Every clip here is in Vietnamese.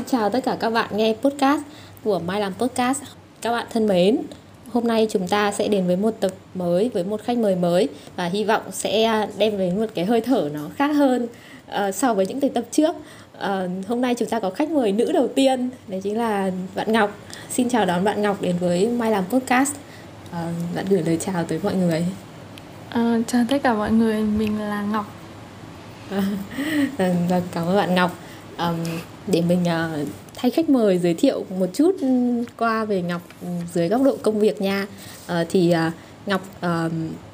Xin chào tất cả các bạn nghe podcast của Mai Làm Podcast. Các bạn thân mến, hôm nay chúng ta sẽ đến với một tập mới với một khách mời mới và hy vọng sẽ đem đến một cái hơi thở nó khác hơn uh, so với những tập trước. Uh, hôm nay chúng ta có khách mời nữ đầu tiên, đấy chính là bạn Ngọc. Xin chào đón bạn Ngọc đến với Mai Làm Podcast. Uh, bạn gửi lời chào tới mọi người. Uh, chào tất cả mọi người, mình là Ngọc. vâng, cảm ơn bạn Ngọc um, để mình uh, thay khách mời giới thiệu một chút ừ, qua về Ngọc ừ, dưới góc độ công việc nha. Uh, thì uh, Ngọc uh,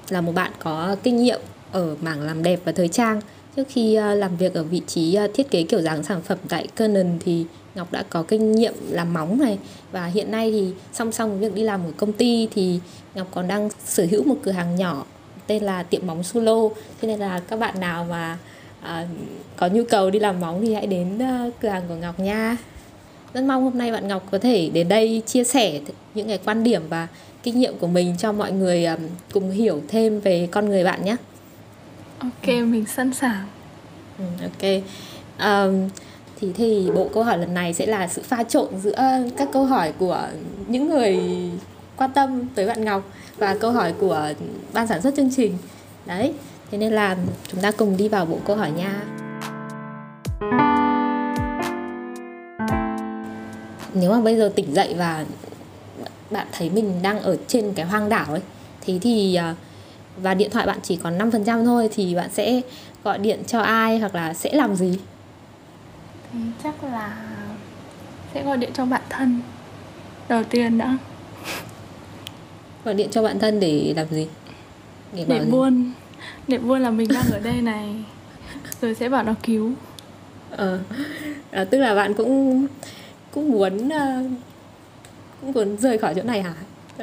là một bạn có kinh nghiệm ở mảng làm đẹp và thời trang. Trước khi uh, làm việc ở vị trí uh, thiết kế kiểu dáng sản phẩm tại Canon thì Ngọc đã có kinh nghiệm làm móng này. Và hiện nay thì song song với việc đi làm ở công ty thì Ngọc còn đang sở hữu một cửa hàng nhỏ tên là tiệm móng Solo cho nên là các bạn nào mà à, có nhu cầu đi làm móng thì hãy đến uh, cửa hàng của Ngọc nha. Rất mong hôm nay bạn Ngọc có thể đến đây chia sẻ những cái quan điểm và kinh nghiệm của mình cho mọi người um, cùng hiểu thêm về con người bạn nhé. Ok mình sẵn sàng. Ừ, ok. Um, thì thì bộ câu hỏi lần này sẽ là sự pha trộn giữa các câu hỏi của những người quan tâm tới bạn Ngọc và câu hỏi của ban sản xuất chương trình. Đấy thế nên là chúng ta cùng đi vào bộ câu hỏi nha nếu mà bây giờ tỉnh dậy và bạn thấy mình đang ở trên cái hoang đảo ấy thế thì à, và điện thoại bạn chỉ còn 5% thôi thì bạn sẽ gọi điện cho ai hoặc là sẽ làm gì? Thì chắc là sẽ gọi điện cho bạn thân đầu tiên đã gọi điện cho bạn thân để làm gì? Để, để buôn để buôn là mình đang ở đây này. Rồi sẽ bảo nó cứu. Ờ. À, tức là bạn cũng cũng muốn uh, cũng muốn rời khỏi chỗ này hả?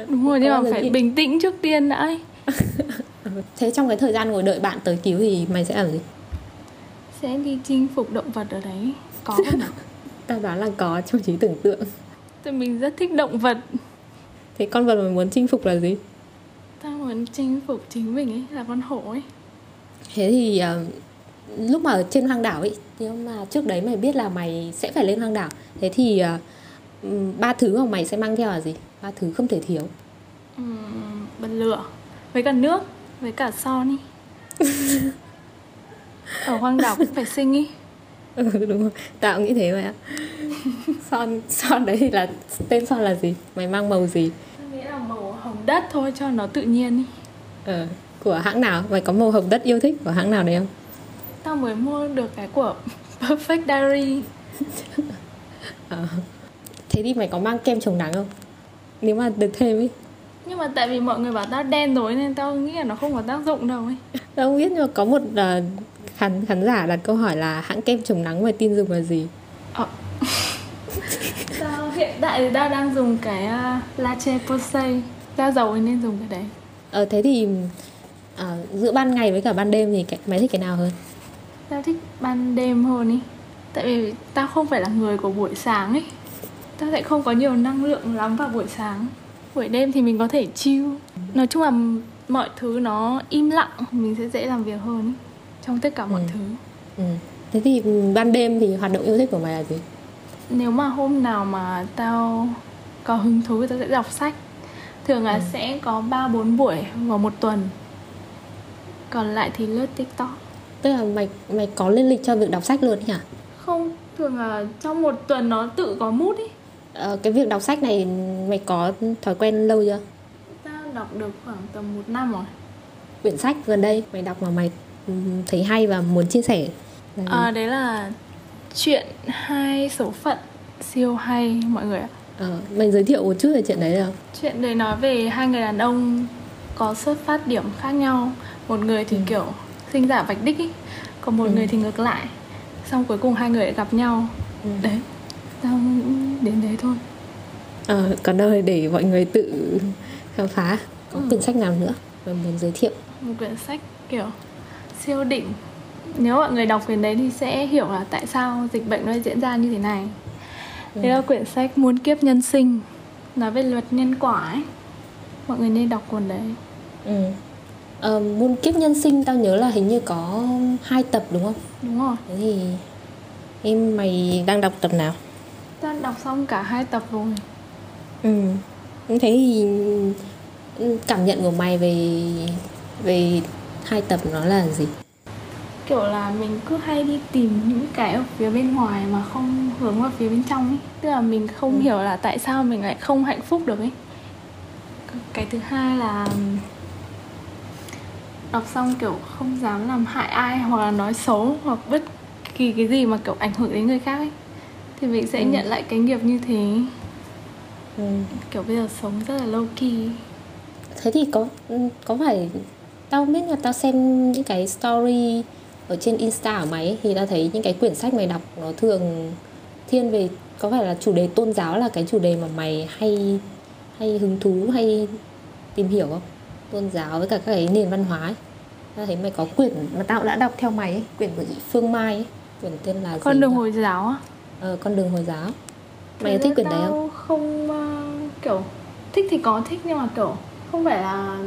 Đúng rồi nhưng mà phải đi... bình tĩnh trước tiên đã ấy. thế trong cái thời gian ngồi đợi bạn tới cứu thì mày sẽ làm gì? Sẽ đi chinh phục động vật ở đấy. Có không nào tao đoán là có trong trí tưởng tượng. Thì mình rất thích động vật. Thế con vật mà muốn chinh phục là gì tao muốn chinh phục chính mình ấy là con hổ ấy. Thế thì uh, lúc mà ở trên hoang đảo ấy nhưng mà trước đấy mày biết là mày sẽ phải lên hoang đảo. Thế thì uh, ba thứ mà mày sẽ mang theo là gì? Ba thứ không thể thiếu. Uhm, bật lửa với cả nước với cả son ý. Ở hoang đảo cũng phải sinh ý. Ừ đúng rồi. Tao nghĩ thế mà son son đấy là tên son là gì? Mày mang màu gì nghĩa là màu hồng đất thôi cho nó tự nhiên ý ờ của hãng nào? Mày có màu hồng đất yêu thích của hãng nào đấy không? Tao mới mua được cái của perfect diary. Ờ. thế thì mày có mang kem chống nắng không? Nếu mà được thêm ý. Nhưng mà tại vì mọi người bảo tao đen rồi nên tao nghĩ là nó không có tác dụng đâu ấy. Tao không biết nhưng mà có một uh, khán khán giả đặt câu hỏi là hãng kem chống nắng mày tin dùng là gì? Ờ. tao hiện tại thì tao đang dùng cái uh, Lache Posay da dầu nên dùng cái đấy. Ờ thế thì à, giữa ban ngày với cả ban đêm thì cái, mày thích cái nào hơn? Tao thích ban đêm hơn ý. Tại vì tao không phải là người của buổi sáng ấy tao sẽ không có nhiều năng lượng lắm vào buổi sáng. Buổi đêm thì mình có thể chill. Nói chung là mọi thứ nó im lặng mình sẽ dễ làm việc hơn ý, trong tất cả mọi ừ. thứ. Ừ. thế thì ban đêm thì hoạt động yêu thích của mày là gì? Nếu mà hôm nào mà tao có hứng thú thì tao sẽ đọc sách thường là ừ. sẽ có ba bốn buổi vào một tuần. Còn lại thì lướt tiktok. Tức là mày mày có lên lịch cho việc đọc sách luôn nhỉ không thường là trong một tuần nó tự có mút ý ờ, cái việc đọc sách này mày có thói quen lâu chưa? Tao đọc được khoảng tầm một năm rồi. Quyển sách gần đây mày đọc mà mày thấy hay và muốn chia sẻ. À, đấy là chuyện hai số phận siêu hay mọi người ạ ờ, mày giới thiệu một chút về chuyện đấy được chuyện đấy nói về hai người đàn ông có xuất phát điểm khác nhau một người thì ừ. kiểu sinh ra vạch đích ý còn một ừ. người thì ngược lại xong cuối cùng hai người lại gặp nhau ừ. đấy tao đến đấy thôi ờ còn đâu để mọi người tự khám phá có ừ. quyển sách nào nữa mà muốn giới thiệu một quyển sách kiểu siêu đỉnh nếu mọi người đọc quyển đấy thì sẽ hiểu là tại sao dịch bệnh nó diễn ra như thế này đây là quyển sách muôn kiếp nhân sinh nói về luật nhân quả ấy. Mọi người nên đọc cuốn đấy. Ừ. Uh, muôn kiếp nhân sinh tao nhớ là hình như có hai tập đúng không? Đúng rồi. Thế thì em mày đang đọc tập nào? Ta đọc xong cả hai tập rồi. Ừ. Thế thì ừ, cảm nhận của mày về về hai tập nó là gì kiểu là mình cứ hay đi tìm những cái ở phía bên ngoài mà không hướng vào phía bên trong ấy tức là mình không ừ. hiểu là tại sao mình lại không hạnh phúc được ấy cái thứ hai là đọc xong kiểu không dám làm hại ai hoặc là nói xấu hoặc bất kỳ cái gì mà kiểu ảnh hưởng đến người khác ấy thì mình sẽ ừ. nhận lại cái nghiệp như thế ừ. kiểu bây giờ sống rất là low key thế thì có có phải tao biết là tao xem những cái story ở trên insta của mày ấy, thì tao thấy những cái quyển sách mày đọc nó thường thiên về có phải là chủ đề tôn giáo là cái chủ đề mà mày hay hay hứng thú hay tìm hiểu không? Tôn giáo với cả các cái nền văn hóa ấy. Tao thấy mày có quyển mà tao đã đọc theo mày ấy quyển của chị Phương Mai ấy quyển tên là con đường hồi giáo á. Ờ con đường hồi giáo. Mày có thích quyển đấy không? không uh, kiểu thích thì có thích nhưng mà kiểu không phải là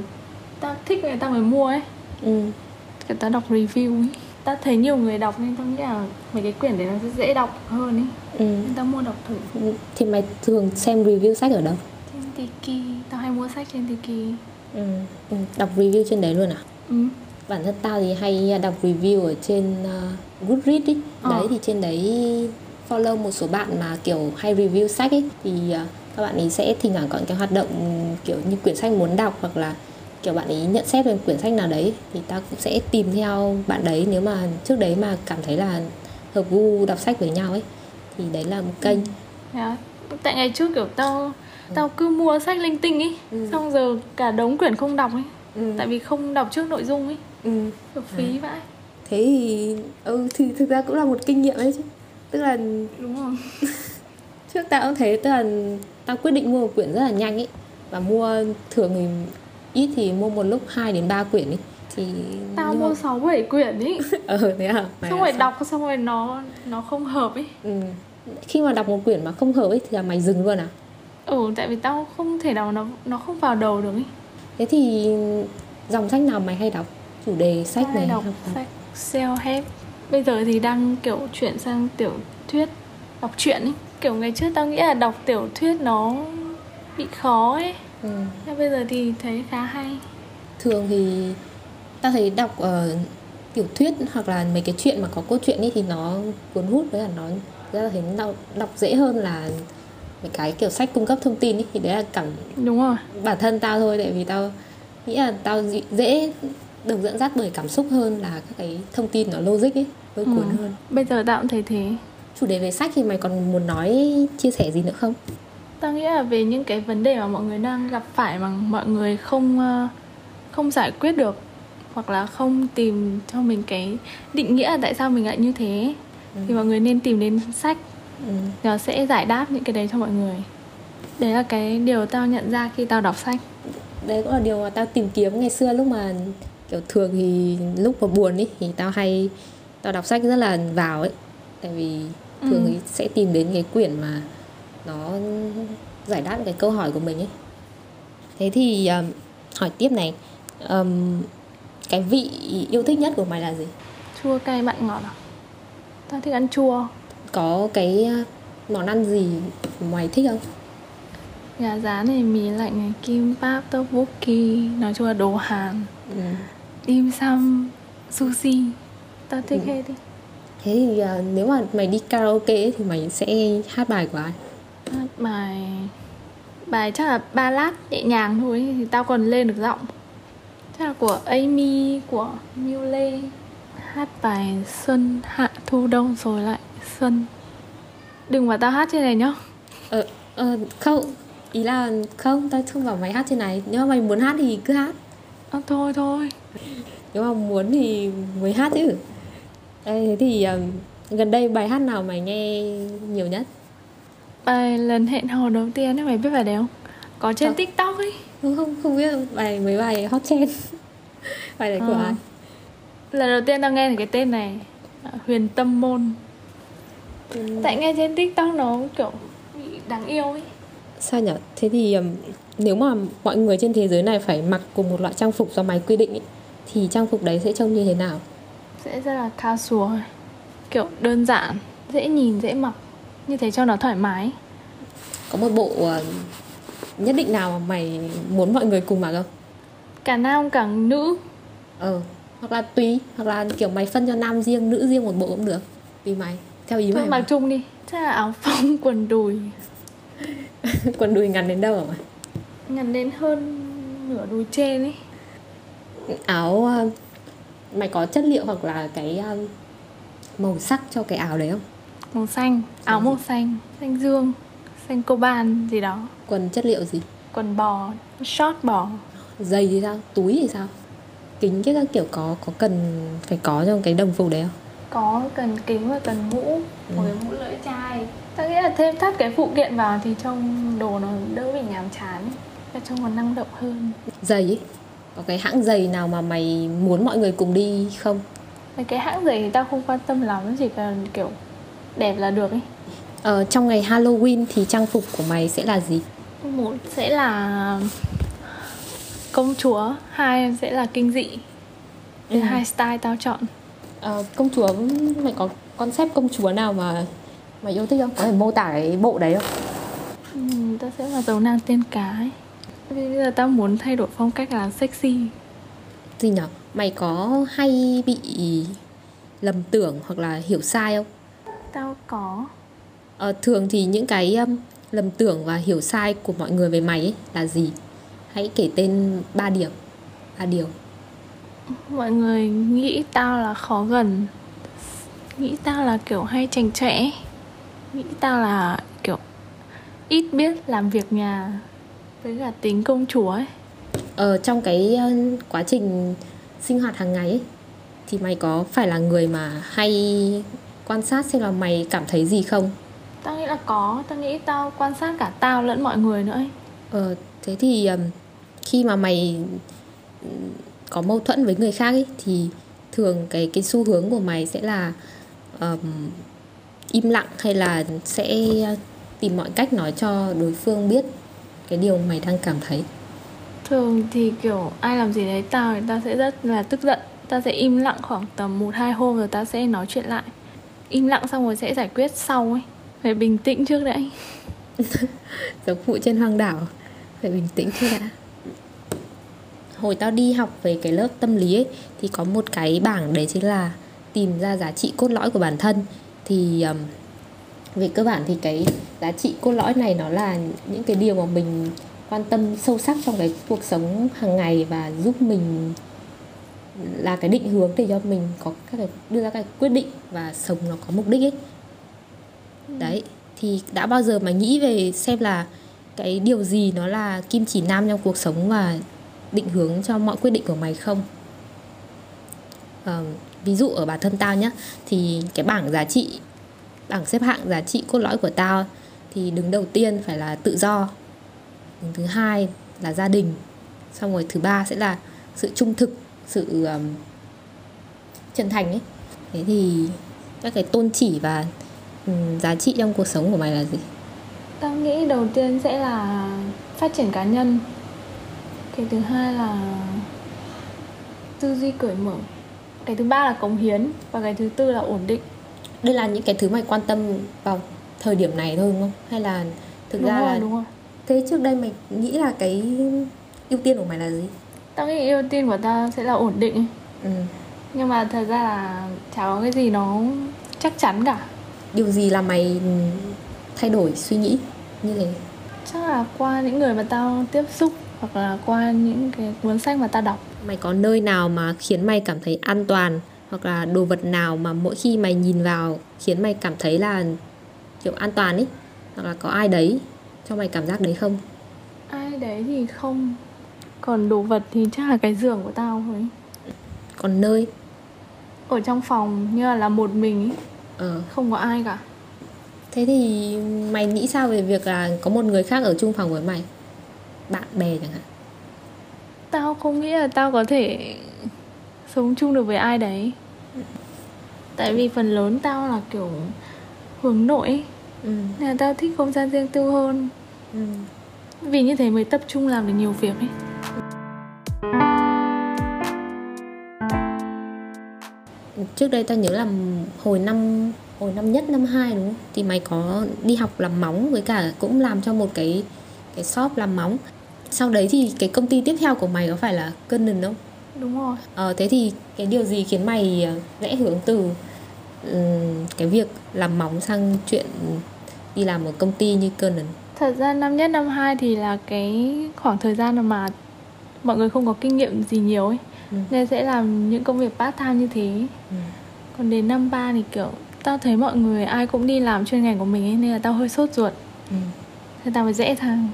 tao thích người ta mới mua ấy. Ừ. Kiểu tao đọc review ấy ta thấy nhiều người đọc nên tao nghĩ là mấy cái quyển đấy nó sẽ dễ đọc hơn ấy ừ. nên tao mua đọc thử ừ. thì mày thường xem review sách ở đâu trên tiki tao hay mua sách trên tiki ừ. ừ. đọc review trên đấy luôn à ừ bản thân tao thì hay đọc review ở trên uh, Goodreads ý. Ờ. đấy thì trên đấy follow một số bạn mà kiểu hay review sách ấy thì uh, các bạn ấy sẽ thỉnh thoảng có cái hoạt động kiểu như quyển sách muốn đọc hoặc là kiểu bạn ấy nhận xét về quyển sách nào đấy thì ta cũng sẽ tìm theo bạn đấy nếu mà trước đấy mà cảm thấy là hợp gu đọc sách với nhau ấy thì đấy là một kênh yeah. Dạ. tại ngày trước kiểu tao ừ. tao cứ mua sách linh tinh ấy ừ. xong giờ cả đống quyển không đọc ấy ừ. tại vì không đọc trước nội dung ấy ừ. kiểu phí à. vãi thế thì ừ thì thực ra cũng là một kinh nghiệm ấy chứ tức là đúng rồi trước tao cũng thế tức là tao quyết định mua một quyển rất là nhanh ấy và mua thường thì ít thì mua một lúc 2 đến 3 quyển ấy thì tao mua sáu bảy quyển ấy ờ thế à? Mày xong rồi sao? đọc xong rồi nó nó không hợp ấy ừ. khi mà đọc một quyển mà không hợp ấy thì là mày dừng luôn à? Ừ tại vì tao không thể nào nó nó không vào đầu được ấy thế thì dòng sách nào mày hay đọc? Chủ đề sách tao này đọc sách self help bây giờ thì đang kiểu chuyển sang tiểu thuyết đọc truyện ấy kiểu ngày trước tao nghĩ là đọc tiểu thuyết nó bị khó ấy. Ừ. bây giờ thì thấy khá hay. Thường thì ta thấy đọc uh, tiểu thuyết hoặc là mấy cái chuyện mà có câu chuyện ấy thì nó cuốn hút với là nó ra thấy đọc, đọc dễ hơn là mấy cái kiểu sách cung cấp thông tin ấy thì đấy là cảm đúng rồi. bản thân tao thôi tại vì tao nghĩ là tao dễ được dẫn dắt bởi cảm xúc hơn là các cái thông tin nó logic ấy hơi ừ. cuốn hơn. Bây giờ tao cũng thấy thế. Chủ đề về sách thì mày còn muốn nói chia sẻ gì nữa không tao nghĩ là về những cái vấn đề mà mọi người đang gặp phải mà mọi người không ờ, không giải quyết được hoặc là không tìm cho mình cái định nghĩa tại sao mình lại như thế ừ. thì mọi người nên tìm đến sách ừ. nó sẽ giải đáp những cái đấy cho mọi người đấy là cái điều tao nhận ra khi tao đọc sách đấy cũng là điều mà tao tìm kiếm ngày xưa lúc mà kiểu thường thì lúc mà buồn ấy thì tao hay tao đọc sách rất là vào ấy tại vì thường ừ. thì sẽ tìm đến cái quyển mà nó giải đáp cái câu hỏi của mình ấy. Thế thì um, hỏi tiếp này. Um, cái vị yêu thích nhất của mày là gì? Chua cay mặn ngọt à? Tao thích ăn chua. Có cái uh, món ăn gì mày thích không? Gà rán này mì lạnh này kim pap tteokbokki nói chung là đồ hàn. Ừ. dim sum sushi. Tao thích ừ. hết đi. Thế thì uh, nếu mà mày đi karaoke thì mày sẽ hát bài của ai bài bài chắc là ballad nhẹ nhàng thôi thì tao còn lên được giọng. Chắc là của Amy của Miu Lê hát bài xuân hạ thu đông rồi lại xuân. Đừng bảo tao hát trên này nhá. Ờ ờ không. Ý là không tao không bảo mày hát trên này. Nếu mà mày muốn hát thì cứ hát. À, thôi thôi. Nếu mà muốn thì mới hát chứ. Ê, thế thì um, gần đây bài hát nào mày nghe nhiều nhất bài lần hẹn hò đầu tiên ấy mày biết bài đấy không? Có trên Sao? tiktok ấy. Không không không biết bài mấy bài hot trend. Bài đấy của à. ai? Lần đầu tiên tao nghe thì cái tên này. À, huyền tâm môn. Ừ. tại nghe trên tiktok nó kiểu đáng yêu ấy. Sao nhở? Thế thì nếu mà mọi người trên thế giới này phải mặc cùng một loại trang phục do mày quy định ấy, thì trang phục đấy sẽ trông như thế nào? Sẽ rất là casual kiểu đơn giản dễ nhìn dễ mặc như thế cho nó thoải mái. Có một bộ ờ, nhất định nào mà mày muốn mọi người cùng mặc không? Cả nam cả nữ. Ờ hoặc là tùy hoặc là kiểu mày phân cho nam riêng nữ riêng một bộ cũng được. Tùy mày theo ý thôi mày mặc chung đi. Chắc là áo phông quần đùi. Quần đùi ngắn đến đâu hả mày? Ngắn đến hơn nửa đùi trên ấy. Áo ờ, mày có chất liệu hoặc là cái ờ, màu sắc cho cái áo đấy không màu xanh. Áo màu xanh. Xanh dương. Xanh coban gì đó. Quần chất liệu gì? Quần bò. Short bò. Giày thì sao? Túi thì sao? Kính cái các kiểu có có cần phải có trong cái đồng phục đấy không? Có cần kính và cần mũ. Một cái mũ lưỡi chai. Ta nghĩ là thêm thắt cái phụ kiện vào thì trong đồ nó đỡ bị nhàm chán. Và trông còn năng động hơn. Giày ấy có cái hãng giày nào mà mày muốn mọi người cùng đi không? Mấy cái hãng giày thì tao không quan tâm lắm. Chỉ cần kiểu đẹp là được ấy. Ờ, trong ngày Halloween thì trang phục của mày sẽ là gì? Một sẽ là công chúa hai sẽ là kinh dị. Ừ. hai style tao chọn. Ờ, công chúa mày có concept công chúa nào mà mày yêu thích không? Có thể mô tả cái bộ đấy không? Ừ, tao sẽ là dấu nàng tiên cá ấy bây giờ tao muốn thay đổi phong cách là sexy. Gì nhở? Mày có hay bị lầm tưởng hoặc là hiểu sai không tao có. Ờ, thường thì những cái um, lầm tưởng và hiểu sai của mọi người về mày ấy là gì? Hãy kể tên ba điểm ba điều. Mọi người nghĩ tao là khó gần. Nghĩ tao là kiểu hay chành chẽ nghĩ tao là kiểu ít biết làm việc nhà với cả tính công chúa ấy. Ờ, trong cái ờ, quá trình sinh hoạt hàng ngày ấy, thì mày có phải là người mà hay quan sát xem là mày cảm thấy gì không? Tao nghĩ là có tao nghĩ tao quan sát cả tao lẫn mọi người nữa ấy. Ờ, thế thì khi mà mày có mâu thuẫn với người khác ấy thì thường cái cái xu hướng của mày sẽ là ừm, im lặng hay là sẽ tìm mọi cách nói cho đối phương biết cái điều mày đang cảm thấy? Thường thì kiểu ai làm gì đấy tao thì tao sẽ rất là tức giận. Tao sẽ im lặng khoảng tầm một hai hôm rồi tao sẽ nói chuyện lại im lặng xong rồi sẽ giải quyết sau ấy. Phải bình tĩnh trước đã. Giống phụ trên hoang đảo. Phải bình tĩnh trước đã. Hồi tao đi học về cái lớp tâm lý ấy thì có một cái bảng đấy chính là tìm ra giá trị cốt lõi của bản thân. Thì um, về cơ bản thì cái giá trị cốt lõi này nó là những cái điều mà mình quan tâm sâu sắc trong cái cuộc sống hàng ngày và giúp mình là cái định hướng để cho mình có các cái đưa ra các cái quyết định và sống nó có mục đích ấy. Đấy thì đã bao giờ mà nghĩ về xem là cái điều gì nó là kim chỉ nam trong cuộc sống và định hướng cho mọi quyết định của mày không? Ờ, ví dụ ở bản thân tao nhá thì cái bảng giá trị bảng xếp hạng giá trị cốt lõi của tao thì đứng đầu tiên phải là tự do đứng thứ hai là gia đình xong rồi thứ ba sẽ là sự trung thực sự um, chân thành ấy. Thế thì các cái tôn chỉ và um, giá trị trong cuộc sống của mày là gì? Tao nghĩ đầu tiên sẽ là phát triển cá nhân. Cái thứ hai là tư duy cởi mở. Cái thứ ba là cống hiến. Và cái thứ tư là ổn định. Đây là những cái thứ mày quan tâm vào thời điểm này thôi đúng không? Hay là thực đúng ra rồi là đúng rồi. thế trước đây mày nghĩ là cái ưu tiên của mày là gì tao nghĩ ưu tiên của tao sẽ là ổn định. Ừ. nhưng mà thật ra là chả có cái gì nó chắc chắn cả. Điều gì làm mày thay đổi suy nghĩ như thế? Chắc là qua những người mà tao tiếp xúc hoặc là qua những cái cuốn sách mà tao đọc. Mày có nơi nào mà khiến mày cảm thấy an toàn hoặc là đồ vật nào mà mỗi khi mày nhìn vào khiến mày cảm thấy là kiểu an toàn ấy? Hoặc là có ai đấy cho mày cảm giác đấy không? Ai đấy thì không còn đồ vật thì chắc là cái giường của tao thôi. Còn nơi? Ở trong phòng như là, là một mình ấy, ờ. Không có ai cả. Thế thì mày nghĩ sao về việc là có một người khác ở chung phòng với mày? Bạn bè chẳng hạn. Tao không nghĩ là tao có thể sống chung được với ai đấy. Tại vì phần lớn tao là kiểu hướng nội ấy. ừ. nên là tao thích không gian riêng tư hơn. Ừ. vì như thế mới tập trung làm được nhiều việc ấy. Trước đây tao nhớ là hồi năm hồi năm nhất năm hai đúng không? Thì mày có đi học làm móng với cả cũng làm cho một cái cái shop làm móng. Sau đấy thì cái công ty tiếp theo của mày có phải là Canon không? Đúng rồi. Ờ thế thì cái điều gì khiến mày ờ, rẽ hướng từ ừm, cái việc làm móng sang chuyện đi làm ở công ty như Canon thật ra năm nhất năm hai thì là cái khoảng thời gian mà mọi người không có kinh nghiệm gì nhiều ấy Ừ. nên sẽ làm những công việc part time như thế Ừ. còn đến năm ba thì kiểu tao thấy mọi người ai cũng đi làm chuyên ngành của mình ấy nên là tao hơi sốt ruột Ừ. nên tao mới rẽ sang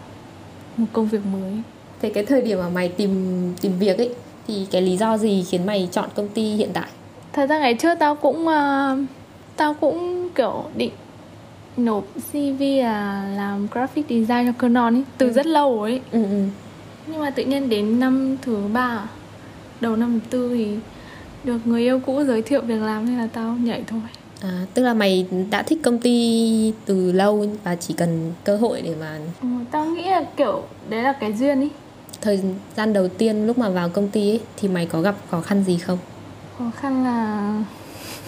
một công việc mới Thế cái thời điểm mà mày tìm tìm việc ấy thì cái lý do gì khiến mày chọn công ty hiện tại? thật ra ngày trước tao cũng ờ, tao cũng kiểu định nộp CV là làm graphic design cho Canon ấy từ Ừ. rất lâu rồi ấy Ừ ừ. nhưng mà tự nhiên đến năm thứ ba đầu năm thứ tư thì được người yêu cũ giới thiệu việc làm nên là tao nhảy thôi À, tức là mày đã thích công ty từ lâu và chỉ cần cơ hội để mà ừ, tao nghĩ là kiểu đấy là cái duyên ý thời gian đầu tiên lúc mà vào công ty ấy thì mày có gặp khó khăn gì không? khó khăn là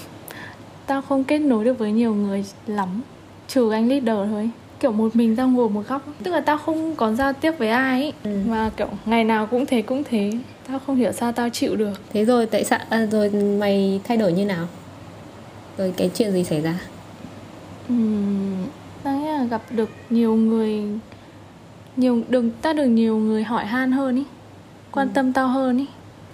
tao không kết nối được với nhiều người lắm trừ anh leader thôi. Kiểu một mình tao ngồi một góc. Tức là tao không có giao tiếp với ai ấy. Ừ. mà kiểu ngày nào cũng thế cũng thế. Tao không hiểu sao tao chịu được. Thế rồi tại sao à, rồi mày thay đổi như nào? Rồi cái chuyện gì xảy ra? Ừm, tao nghĩ là gặp được nhiều người nhiều đừng ta được nhiều người hỏi han hơn ý. Quan tâm tao hơn ý.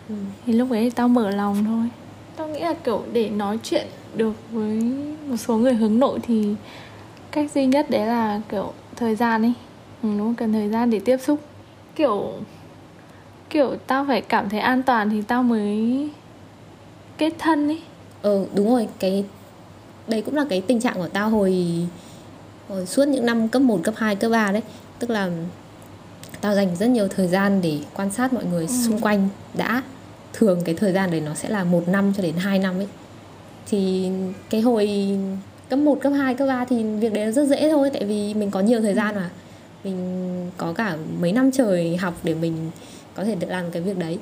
Ừ. thì lúc ấy tao mở lòng thôi. Tao nghĩ là kiểu để nói chuyện được với một số người hướng nội thì cách duy nhất đấy là kiểu thời gian ấy ừ, đúng không? cần thời gian để tiếp xúc kiểu kiểu tao phải cảm thấy an toàn thì tao mới kết thân ấy Ờ đúng rồi, cái đây cũng là cái tình trạng của tao hồi hồi suốt những năm cấp 1, cấp 2, cấp 3 đấy. Tức là tao dành rất nhiều thời gian để quan sát mọi người Ừ. xung quanh đã thường cái thời gian đấy nó sẽ là một năm cho đến 2 năm ấy. Thì cái hồi cấp 1, cấp 2, cấp 3 thì việc đấy rất dễ thôi tại vì mình có nhiều thời gian mà. Mình có cả mấy năm trời học để mình có thể được làm cái việc đấy.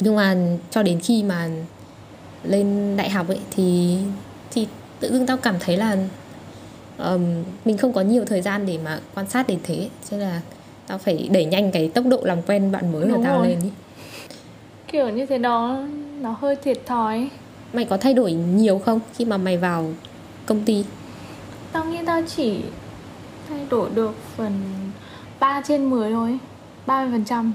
Nhưng mà cho đến khi mà lên đại học ấy thì thì tự dưng tao cảm thấy là ờm, mình không có nhiều thời gian để mà quan sát đến thế cho nên là tao phải đẩy nhanh cái tốc độ làm quen bạn mới của Đúng tao rồi. lên ý. kiểu như thế đó nó hơi thiệt thòi mày có thay đổi nhiều không khi mà mày vào công ty? Tao nghĩ tao chỉ thay đổi được phần 3 trên 10 thôi 30%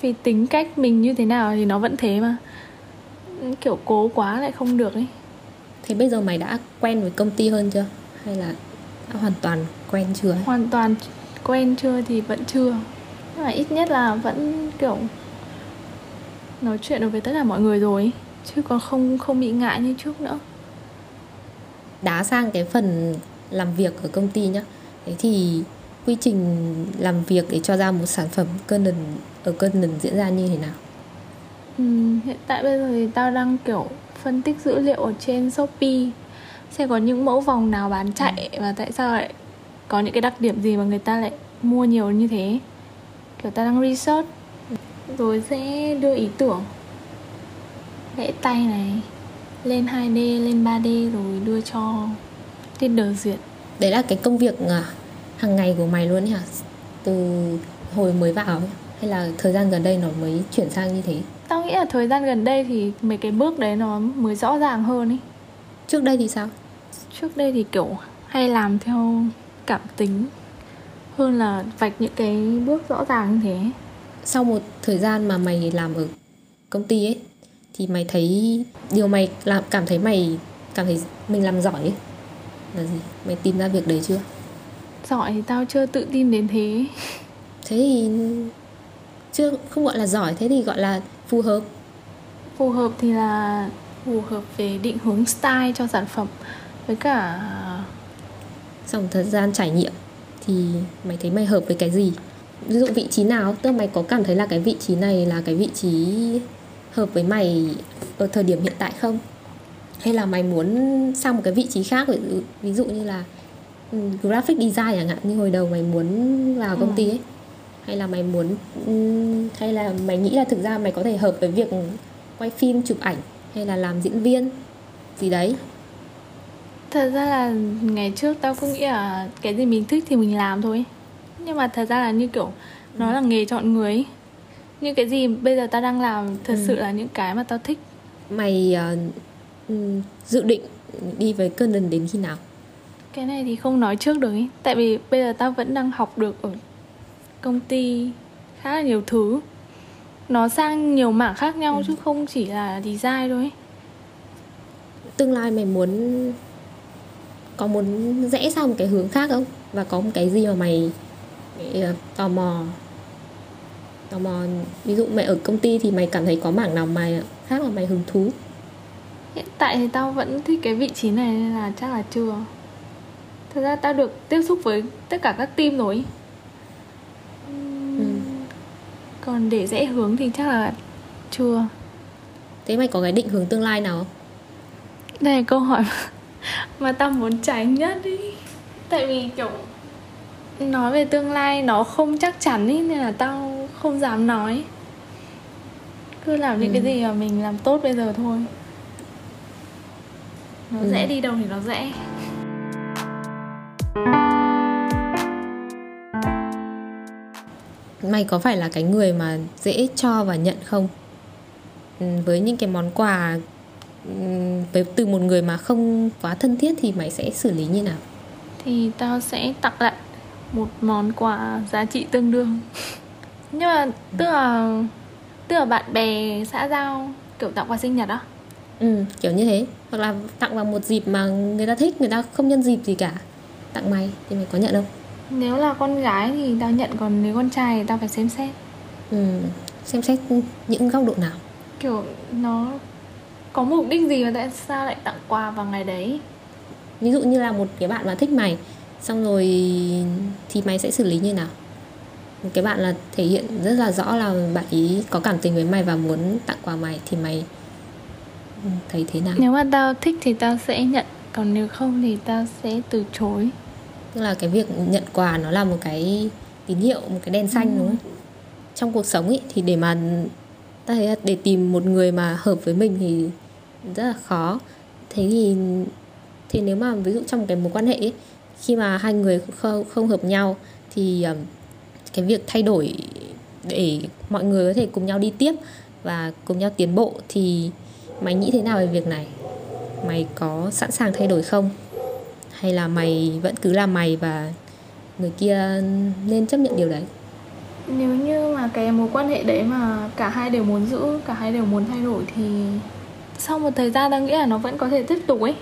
Vì tính cách mình như thế nào thì nó vẫn thế mà. Kiểu cố quá lại không được ấy. Thế bây giờ mày đã quen với công ty hơn chưa? Hay là đã hoàn toàn quen chưa ấy? Hoàn toàn quen chưa thì vẫn chưa. Nhưng mà ít nhất là vẫn kiểu Nói chuyện được với tất cả mọi người rồi. Ấy. Chứ còn không không bị ngại như trước nữa đá sang cái phần làm việc ở công ty nhá. Thế thì quy trình làm việc để cho ra một sản phẩm Canon ở Canon diễn ra như thế nào? Ừm, hiện tại bây giờ thì tao đang kiểu phân tích dữ liệu ở trên Shopee xem có những mẫu vòng nào bán chạy và tại sao lại có những cái đặc điểm gì mà người ta lại mua nhiều như thế. Kiểu ta đang research. Rồi sẽ đưa ý tưởng. Vẽ tay này lên 2D lên 3D rồi đưa cho leader duyệt. Đấy là cái công việc à, hàng ngày của mày luôn ấy hả? Từ hồi mới vào hay là thời gian gần đây nó mới chuyển sang như thế? Tao nghĩ là thời gian gần đây thì mấy cái bước đấy nó mới rõ ràng hơn ấy. Trước đây thì sao? Trước đây thì kiểu hay làm theo cảm tính hơn là vạch những cái bước rõ ràng như thế. Sau một thời gian mà mày làm ở công ty ấy thì mày thấy điều mày làm cảm thấy mày cảm thấy mình làm giỏi ấy là gì? Mày tìm ra việc đấy chưa? Giỏi thì tao chưa tự tin đến thế. Thế thì chưa không gọi là giỏi thế thì gọi là phù hợp. Phù hợp thì là phù hợp về định hướng style cho sản phẩm với cả một thời gian trải nghiệm thì mày thấy mày hợp với cái gì? Ví dụ vị trí nào? Tức là mày có cảm thấy là cái vị trí này là cái vị trí hợp với mày ở thời điểm hiện tại không hay là mày muốn sang một cái vị trí khác ví dụ, như là ừ, graphic design chẳng hạn như hồi đầu mày muốn vào công Ừ. ty ấy hay là mày muốn ừm, hay là mày nghĩ là thực ra mày có thể hợp với việc quay phim chụp ảnh hay là làm diễn viên gì đấy thật ra là ngày trước tao cũng nghĩ là cái gì mình thích thì mình làm thôi nhưng mà thật ra là như kiểu nó là nghề chọn người ấy. Như cái gì bây giờ tao đang làm thật Ừ. sự là những cái mà tao thích? Mày ừm, dự định đi với London đến khi nào? Cái này thì không nói trước được ấy tại vì bây giờ tao vẫn đang học được ở công ty khá là nhiều thứ. Nó sang nhiều mảng khác nhau Ừ. chứ không chỉ là design thôi tương lai mày muốn có muốn rẽ sang một cái hướng khác không? Và có một cái gì mà mày, mày ờ, tò mò tò mò ví dụ mày ở công ty thì mày cảm thấy có mảng nào mày khác mà mày hứng thú? Hiện tại thì tao vẫn thích cái vị trí này nên là chắc là chưa. Thật ra tao được tiếp xúc với tất cả các team rồi. Ừ. còn để rẽ hướng thì chắc là chưa. Thế mày có cái định hướng tương lai nào không? Đây là câu hỏi mà, mà tao muốn tránh nhất ý. Tại vì kiểu nói về tương lai nó không chắc chắn ý nên là tao không dám nói. Cứ làm những Ừ. cái gì mà mình làm tốt bây giờ thôi. Nó Ừ. rẽ đi đâu thì nó rẽ mày có phải là cái người mà dễ cho và nhận không? Ừ, với những cái món quà ừm, với từ một người mà không quá thân thiết thì mày sẽ xử lý như nào? Thì tao sẽ tặng lại một món quà giá trị tương đương nhưng mà tức là tức là bạn bè xã giao kiểu tặng quà sinh nhật á? Ừ, kiểu như thế. Hoặc là tặng vào một dịp mà người ta thích người ta không nhân dịp gì cả. Tặng mày thì mày có nhận không? Nếu là con gái thì tao nhận còn nếu con trai thì tao phải xem xét. Ừ, xem xét những góc độ nào? Kiểu nó có mục đích gì mà tại sao lại tặng quà vào ngày đấy? Ví dụ như là một cái bạn mà thích mày xong rồi thì mày sẽ xử lý như nào cái bạn là thể hiện rất là rõ là bạn ý có cảm tình với mày và muốn tặng quà mày thì mày ừ, thấy thế nào? Nếu mà tao thích thì tao sẽ nhận còn nếu không thì tao sẽ từ chối. Tức là cái việc nhận quà nó là một cái tín hiệu một cái đèn xanh Ừ. đúng không? Trong cuộc sống ấy thì để mà ta thấy là để tìm một người mà hợp với mình thì rất là khó. Thế thì thì nếu mà ví dụ trong một cái mối quan hệ ấy, khi mà hai người không, không hợp nhau thì cái việc thay đổi để mọi người có thể cùng nhau đi tiếp và cùng nhau tiến bộ thì mày nghĩ thế nào về việc này? Mày có sẵn sàng thay đổi không? Hay là mày vẫn cứ là mày và người kia nên chấp nhận điều đấy? Nếu như mà cái mối quan hệ đấy mà cả hai đều muốn giữ, cả hai đều muốn thay đổi thì sau một thời gian tao nghĩ là nó vẫn có thể tiếp tục ấy.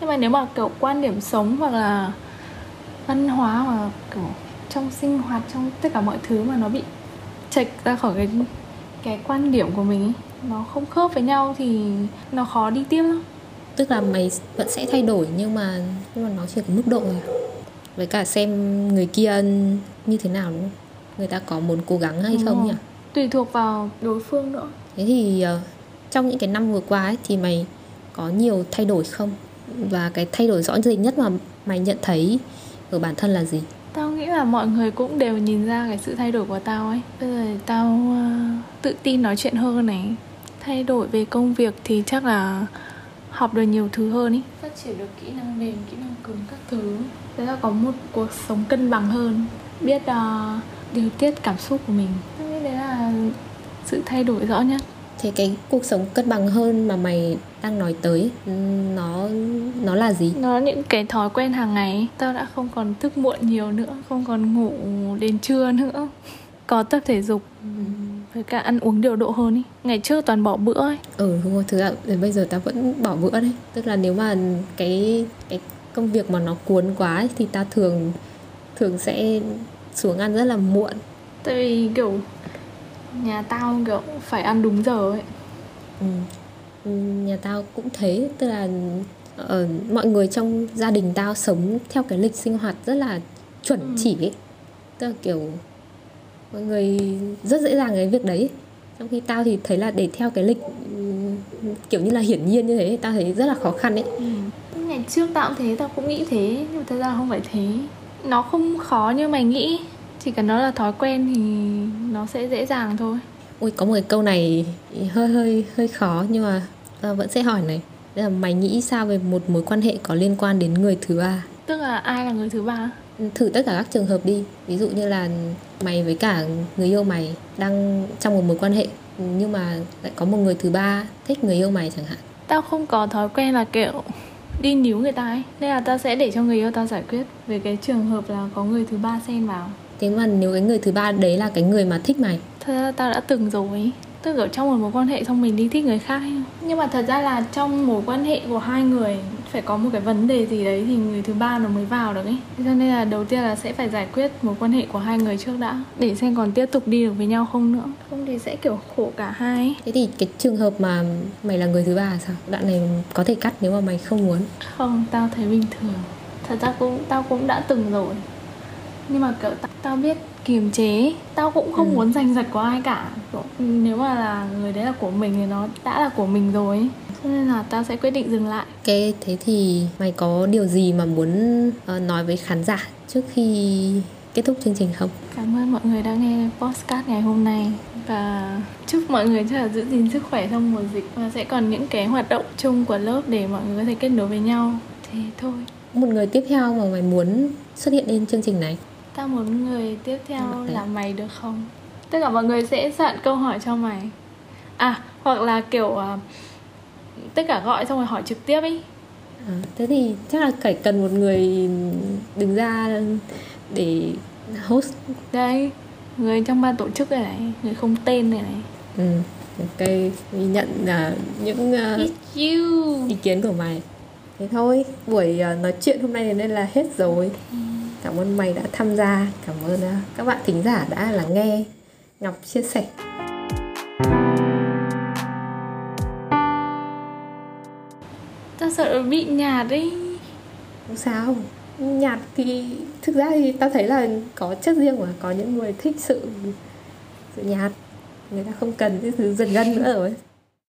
Nhưng mà nếu mà, kiểu, quan điểm sống hoặc là văn hóa hoặc là kiểu trong sinh hoạt trong tất cả mọi thứ mà nó bị chệch ra khỏi cái cái quan điểm của mình ấy. Nó không khớp với nhau thì nó khó đi tiếp lắm. Tức là mày vẫn sẽ thay đổi nhưng mà nhưng mà nó chỉ có mức độ à? với cả xem người kia như thế nào đúng không? Người ta có muốn cố gắng hay Đúng không rồi. nhỉ tùy thuộc vào đối phương nữa. Thế thì ờ, trong những cái năm vừa qua ấy, thì mày có nhiều thay đổi không? Và cái thay đổi rõ rệt nhất mà mày nhận thấy ở bản thân là gì nghĩ là mọi người cũng đều nhìn ra cái sự thay đổi của tao ấy. Bây giờ tao ờ, tự tin nói chuyện hơn này Thay đổi về công việc thì chắc là học được nhiều thứ hơn ý. Phát triển được kỹ năng mềm, kỹ năng cứng các thứ. Thế là có một cuộc sống cân bằng hơn. Biết ờ, điều tiết cảm xúc của mình. Tao nghĩ đấy là sự thay đổi rõ nhất. Thế cái cuộc sống cân bằng hơn mà mày đang nói tới ấy, nó nó là gì? Nó là những cái thói quen hàng ngày. Tao đã không còn thức muộn nhiều nữa Không còn ngủ đến trưa nữa. Có tập thể dục với cả ăn uống điều độ hơn ý. Ngày trước toàn bỏ bữa ấy. Ừ đúng rồi thực ra đến bây giờ ta vẫn bỏ bữa đấy. Tức là nếu mà cái cái công việc mà nó cuốn quá ấy, thì ta thường thường sẽ xuống ăn rất là muộn. Tại vì kiểu nhà tao kiểu phải ăn đúng giờ ấy. Ừ. Ừ, nhà tao cũng thế tức là ờ, mọi người trong gia đình tao sống theo cái lịch sinh hoạt rất là chuẩn Ừ. chỉ ấy. Tức là kiểu mọi người rất dễ dàng cái việc đấy. Trong khi tao thì thấy là để theo cái lịch ừm, kiểu như là hiển nhiên như thế tao thấy rất là khó khăn ấy. Ngày trước tao cũng thế tao cũng nghĩ thế nhưng mà thật ra không phải thế. Nó không khó như mày nghĩ chỉ cần nó là thói quen thì nó sẽ dễ dàng thôi Ôi có một cái câu này hơi hơi hơi khó nhưng mà tao vẫn sẽ hỏi này. Là mày nghĩ sao về một mối quan hệ có liên quan đến người thứ ba? Tức là ai là người thứ ba? Thử tất cả các trường hợp đi. Ví dụ như là mày với cả người yêu mày đang trong một mối quan hệ nhưng mà lại có một người thứ ba thích người yêu mày chẳng hạn. Tao không có thói quen là kiểu đi níu người ta ấy. Nên là tao sẽ để cho người yêu tao giải quyết về cái trường hợp là có người thứ ba xen vào. Thế mà nếu cái người thứ ba đấy là cái người mà thích mày thật ra tao đã từng rồi. Tức là trong một mối quan hệ xong mình đi thích người khác ấy. nhưng mà thật ra là trong mối quan hệ của hai người phải có một cái vấn đề gì đấy thì người thứ ba nó mới vào được ấy. Cho nên là đầu tiên là sẽ phải giải quyết mối quan hệ của hai người trước đã. Để xem còn tiếp tục đi được với nhau không nữa. Không thì sẽ kiểu khổ cả hai thế thì cái trường hợp mà mày là người thứ ba là sao? Đoạn này có thể cắt nếu mà mày không muốn. Không tao thấy bình thường. Thật ra cũng tao cũng đã từng rồi. Nhưng mà kiểu tao biết kiềm chế tao cũng không ừ. muốn giành giật của ai cả. Nếu mà là người đấy là của mình thì nó đã là của mình rồi. Cho nên là tao sẽ quyết định dừng lại. Ok thế thì mày có điều gì mà muốn uh, nói với khán giả trước khi kết thúc chương trình không? Cảm ơn mọi người đã nghe podcast ngày hôm nay. Và chúc mọi người chắc là giữ gìn sức khỏe trong mùa dịch. Và sẽ còn những cái hoạt động chung của lớp để mọi người có thể kết nối với nhau. Thế thôi. Một người tiếp theo mà mày muốn xuất hiện lên chương trình này tao muốn người tiếp theo là mày được không? Tất cả mọi người sẽ soạn câu hỏi cho mày. À hoặc là kiểu uh, tất cả gọi xong rồi hỏi trực tiếp ấy. À, thế thì chắc là phải cần một người đứng ra để host. Đây người trong ban tổ chức này này người không tên này này. Ừ ok ghi nhận là uh, những uh, ý kiến của mày. Thế thôi buổi uh, nói chuyện hôm nay nên là hết rồi. Ừ cảm ơn mày đã tham gia. Cảm ơn à, các bạn thính giả đã lắng nghe ngọc chia sẻ. Ta sợ bị nhạt đi. Không sao. Nhạt thì thực ra thì ta thấy là có chất riêng mà có những người thích sự sự nhạt. Người ta không cần cái thứ dần gân nữa rồi